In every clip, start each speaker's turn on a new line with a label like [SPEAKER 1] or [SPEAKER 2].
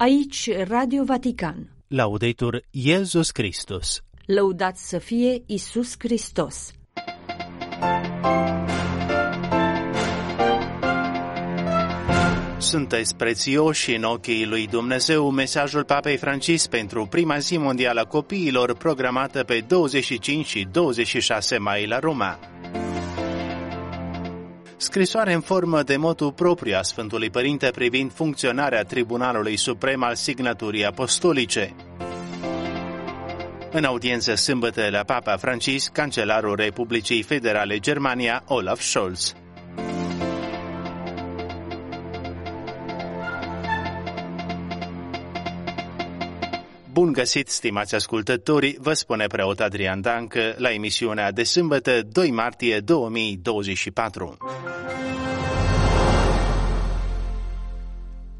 [SPEAKER 1] Aici Radio Vatican.
[SPEAKER 2] Laudetur Iesus Christus.
[SPEAKER 1] Lăudat să fie Isus Hristos.
[SPEAKER 2] Sunteți prețioși în ochii lui Dumnezeu mesajul Papei Francis pentru prima zi mondială a copiilor programată pe 25 și 26 mai la Roma. Scrisoare în formă de motu propriu a Sfântului Părinte privind funcționarea Tribunalului Suprem al Signaturii Apostolice. În audiență sâmbătă la Papa Francis, cancelarul Republicii Federale Germania, Olaf Scholz. Bun găsit, stimați ascultători, vă spune preot Adrian Dancă la emisiunea de sâmbătă 2 martie 2024.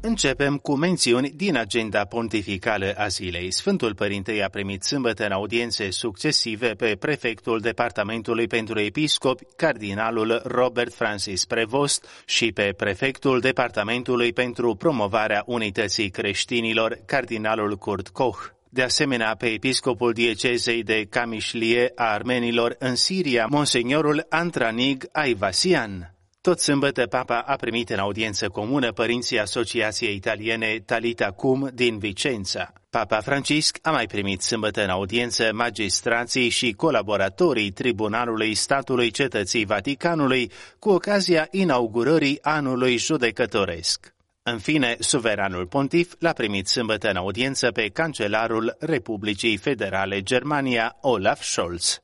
[SPEAKER 2] Începem cu mențiuni din agenda pontificală a zilei. Sfântul Părinte i-a primit sâmbătă în audiențe succesive pe prefectul Departamentului pentru Episcopi, cardinalul Robert Francis Prevost, și pe prefectul Departamentului pentru Promovarea Unității Creștinilor, cardinalul Kurt Koch. De asemenea, pe episcopul diecezei de Camișlie a armenilor în Siria, monsignorul Antranig Aivasian. Tot sâmbătă, papa a primit în audiență comună părinții Asociației Italiene Talita Cum din Vicența. Papa Francisc a mai primit sâmbătă în audiență magistrații și colaboratorii Tribunalului Statului Cetății Vaticanului cu ocazia inaugurării anului judecătoresc. În fine, suveranul pontif l-a primit sâmbătă în audiență pe cancelarul Republicii Federale Germania, Olaf Scholz.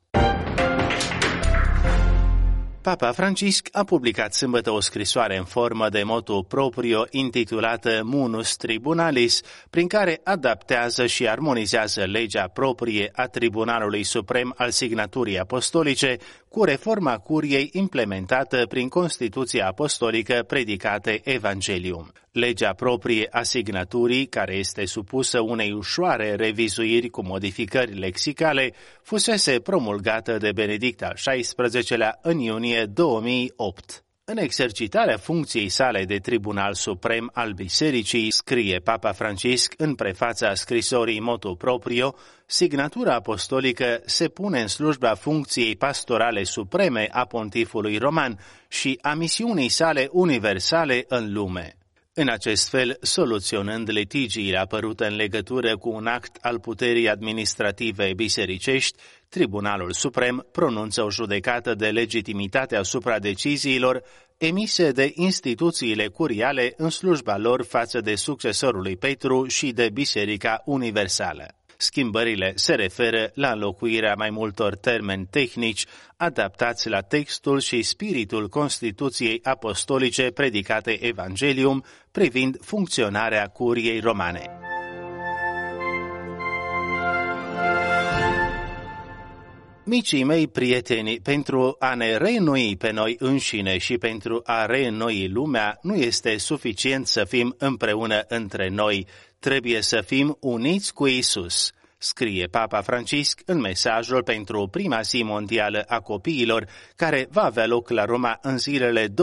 [SPEAKER 2] Papa Francisc a publicat sâmbătă o scrisoare în formă de motu proprio intitulată Munus Tribunalis, prin care adaptează și armonizează legea proprie a Tribunalului Suprem al Signaturii Apostolice cu reforma curiei implementată prin Constituția Apostolică predicate Evangelium. Legea proprie a signaturii, care este supusă unei ușoare revizuiri cu modificări lexicale, fusese promulgată de Benedict al XVI-lea în iunie 2008. În exercitarea funcției sale de tribunal suprem al bisericii, scrie Papa Francisc în prefața scrisorii motu proprio, signatura apostolică se pune în slujba funcției pastorale supreme a pontifului roman și a misiunii sale universale în lume. În acest fel, soluționând litigiile apărute în legătură cu un act al puterii administrative bisericești, Tribunalul Suprem pronunță o judecată de legitimitate asupra deciziilor emise de instituțiile curiale în slujba lor față de succesorul lui Petru și de Biserica Universală. Schimbările se referă la înlocuirea mai multor termeni tehnici adaptați la textul și spiritul Constituției Apostolice predicate Evangelium privind funcționarea curiei romane. Micii mei prieteni, pentru a ne reînnoi pe noi înșine și pentru a reînnoi lumea, nu este suficient să fim împreună între noi, trebuie să fim uniți cu Isus. Scrie Papa Francisc în mesajul pentru prima zi mondială a copiilor, care va avea loc la Roma în zilele 25-26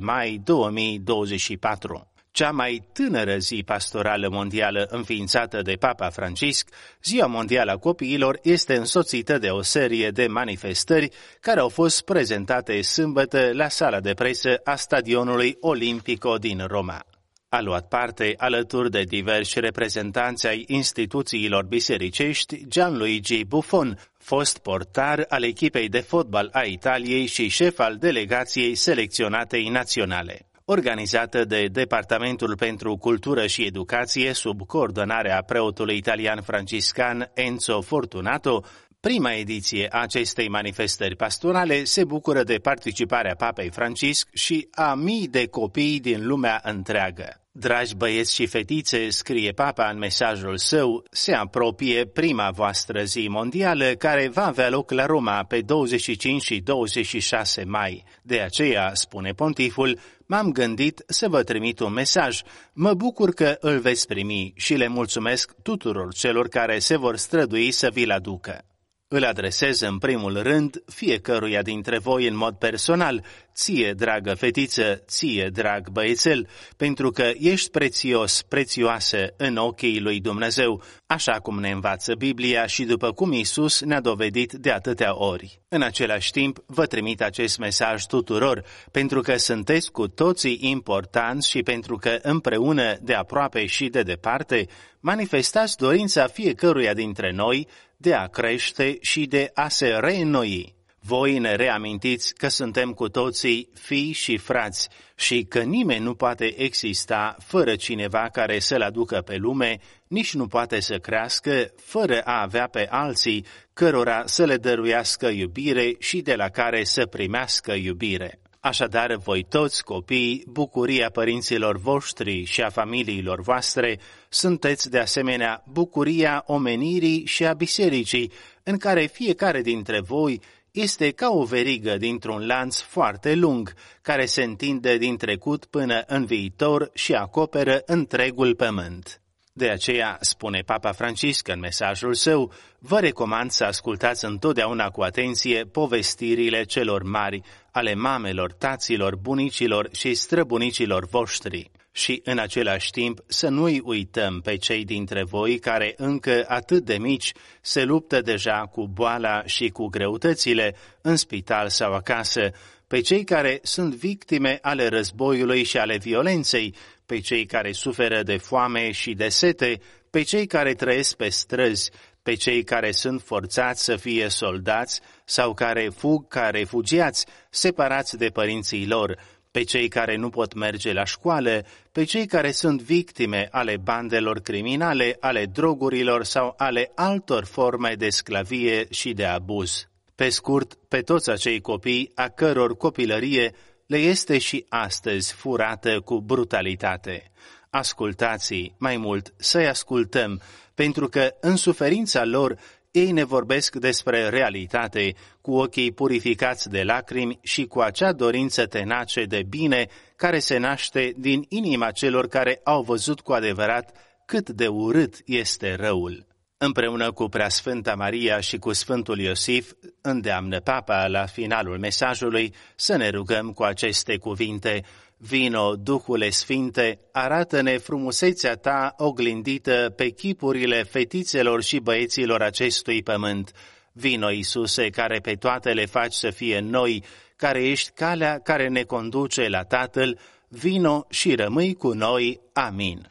[SPEAKER 2] mai 2024 cea mai tânără zi pastorală mondială înființată de Papa Francisc, Ziua Mondială a Copiilor este însoțită de o serie de manifestări care au fost prezentate sâmbătă la sala de presă a Stadionului Olimpico din Roma. A luat parte alături de diversi reprezentanți ai instituțiilor bisericești Gianluigi Buffon, fost portar al echipei de fotbal a Italiei și șef al delegației selecționatei naționale organizată de Departamentul pentru Cultură și Educație sub coordonarea preotului italian franciscan Enzo Fortunato, Prima ediție a acestei manifestări pastorale se bucură de participarea Papei Francisc și a mii de copii din lumea întreagă. Dragi băieți și fetițe, scrie Papa în mesajul său, se apropie prima voastră zi mondială care va avea loc la Roma pe 25 și 26 mai. De aceea, spune pontiful, m-am gândit să vă trimit un mesaj. Mă bucur că îl veți primi și le mulțumesc tuturor celor care se vor strădui să vi-l aducă. Îl adresez în primul rând fiecăruia dintre voi în mod personal, ție, dragă fetiță, ție, drag băiețel, pentru că ești prețios, prețioasă în ochii lui Dumnezeu, așa cum ne învață Biblia și după cum Isus ne-a dovedit de atâtea ori. În același timp, vă trimit acest mesaj tuturor, pentru că sunteți cu toții importanți și pentru că împreună, de aproape și de departe, manifestați dorința fiecăruia dintre noi de a crește și de a se reînnoi. Voi ne reamintiți că suntem cu toții fii și frați și că nimeni nu poate exista fără cineva care să-l aducă pe lume, nici nu poate să crească fără a avea pe alții cărora să le dăruiască iubire și de la care să primească iubire. Așadar, voi toți copii, bucuria părinților voștri și a familiilor voastre, sunteți de asemenea bucuria omenirii și a bisericii, în care fiecare dintre voi este ca o verigă dintr-un lanț foarte lung, care se întinde din trecut până în viitor și acoperă întregul pământ. De aceea, spune Papa Francisc în mesajul său, vă recomand să ascultați întotdeauna cu atenție povestirile celor mari, ale mamelor, taților, bunicilor și străbunicilor voștri. Și în același timp să nu-i uităm pe cei dintre voi care încă atât de mici se luptă deja cu boala și cu greutățile în spital sau acasă, pe cei care sunt victime ale războiului și ale violenței, pe cei care suferă de foame și de sete, pe cei care trăiesc pe străzi, pe cei care sunt forțați să fie soldați sau care fug ca refugiați, separați de părinții lor, pe cei care nu pot merge la școală, pe cei care sunt victime ale bandelor criminale, ale drogurilor sau ale altor forme de sclavie și de abuz. Pe scurt, pe toți acei copii a căror copilărie le este și astăzi furată cu brutalitate. Ascultați, mai mult, să-i ascultăm, pentru că în suferința lor ei ne vorbesc despre realitate, cu ochii purificați de lacrimi și cu acea dorință tenace de bine care se naște din inima celor care au văzut cu adevărat cât de urât este răul. Împreună cu Preasfânta Maria și cu Sfântul Iosif, îndeamnă Papa la finalul mesajului să ne rugăm cu aceste cuvinte, Vino, Duhule Sfinte, arată-ne frumusețea ta oglindită pe chipurile fetițelor și băieților acestui pământ. Vino, Iisuse, care pe toate le faci să fie noi, care ești calea care ne conduce la Tatăl, vino și rămâi cu noi. Amin.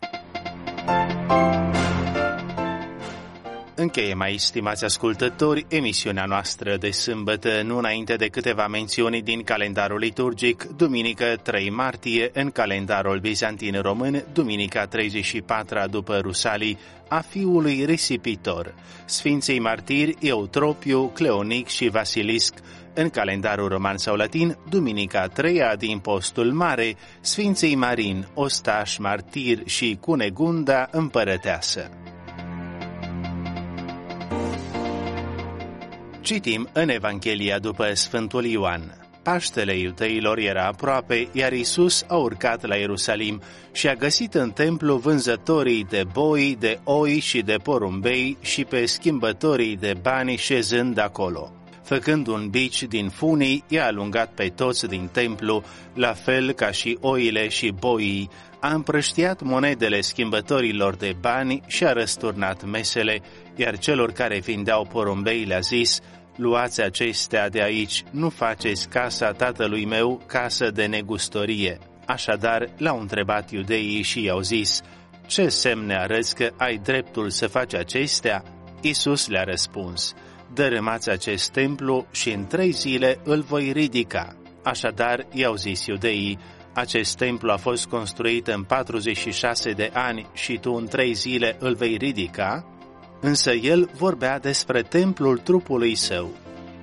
[SPEAKER 2] Încheie mai, stimați ascultători, emisiunea noastră de sâmbătă, nu înainte de câteva mențiuni din calendarul liturgic, duminică 3 martie, în calendarul bizantin român, duminica 34 după Rusalii, a fiului risipitor, Sfinții martiri Eutropiu, Cleonic și Vasilisc, în calendarul roman sau latin, duminica 3 din postul mare, Sfinții Marin, Ostaș, Martir și Cunegunda împărăteasă. Citim în Evanghelia după Sfântul Ioan. Paștele iudeilor era aproape, iar Isus a urcat la Ierusalim și a găsit în templu vânzătorii de boi, de oi și de porumbei și pe schimbătorii de bani șezând acolo. Făcând un bici din funii, i-a alungat pe toți din templu, la fel ca și oile și boii, a împrăștiat monedele schimbătorilor de bani și a răsturnat mesele, iar celor care vindeau porumbei le-a zis, luați acestea de aici, nu faceți casa tatălui meu casă de negustorie. Așadar, l-au întrebat iudeii și i-au zis, ce semne arăți că ai dreptul să faci acestea? Isus le-a răspuns, dărâmați acest templu și în trei zile îl voi ridica. Așadar, i-au zis iudeii, acest templu a fost construit în 46 de ani și tu în trei zile îl vei ridica? Însă el vorbea despre templul trupului său.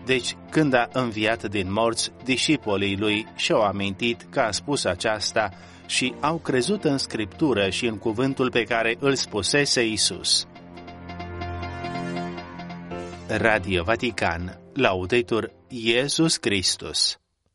[SPEAKER 2] Deci, când a înviat din morți, discipolii lui și-au amintit că a spus aceasta și au crezut în Scriptură și în cuvântul pe care îl spusese Isus. Radio Vatican, Laudetur Iesus Christus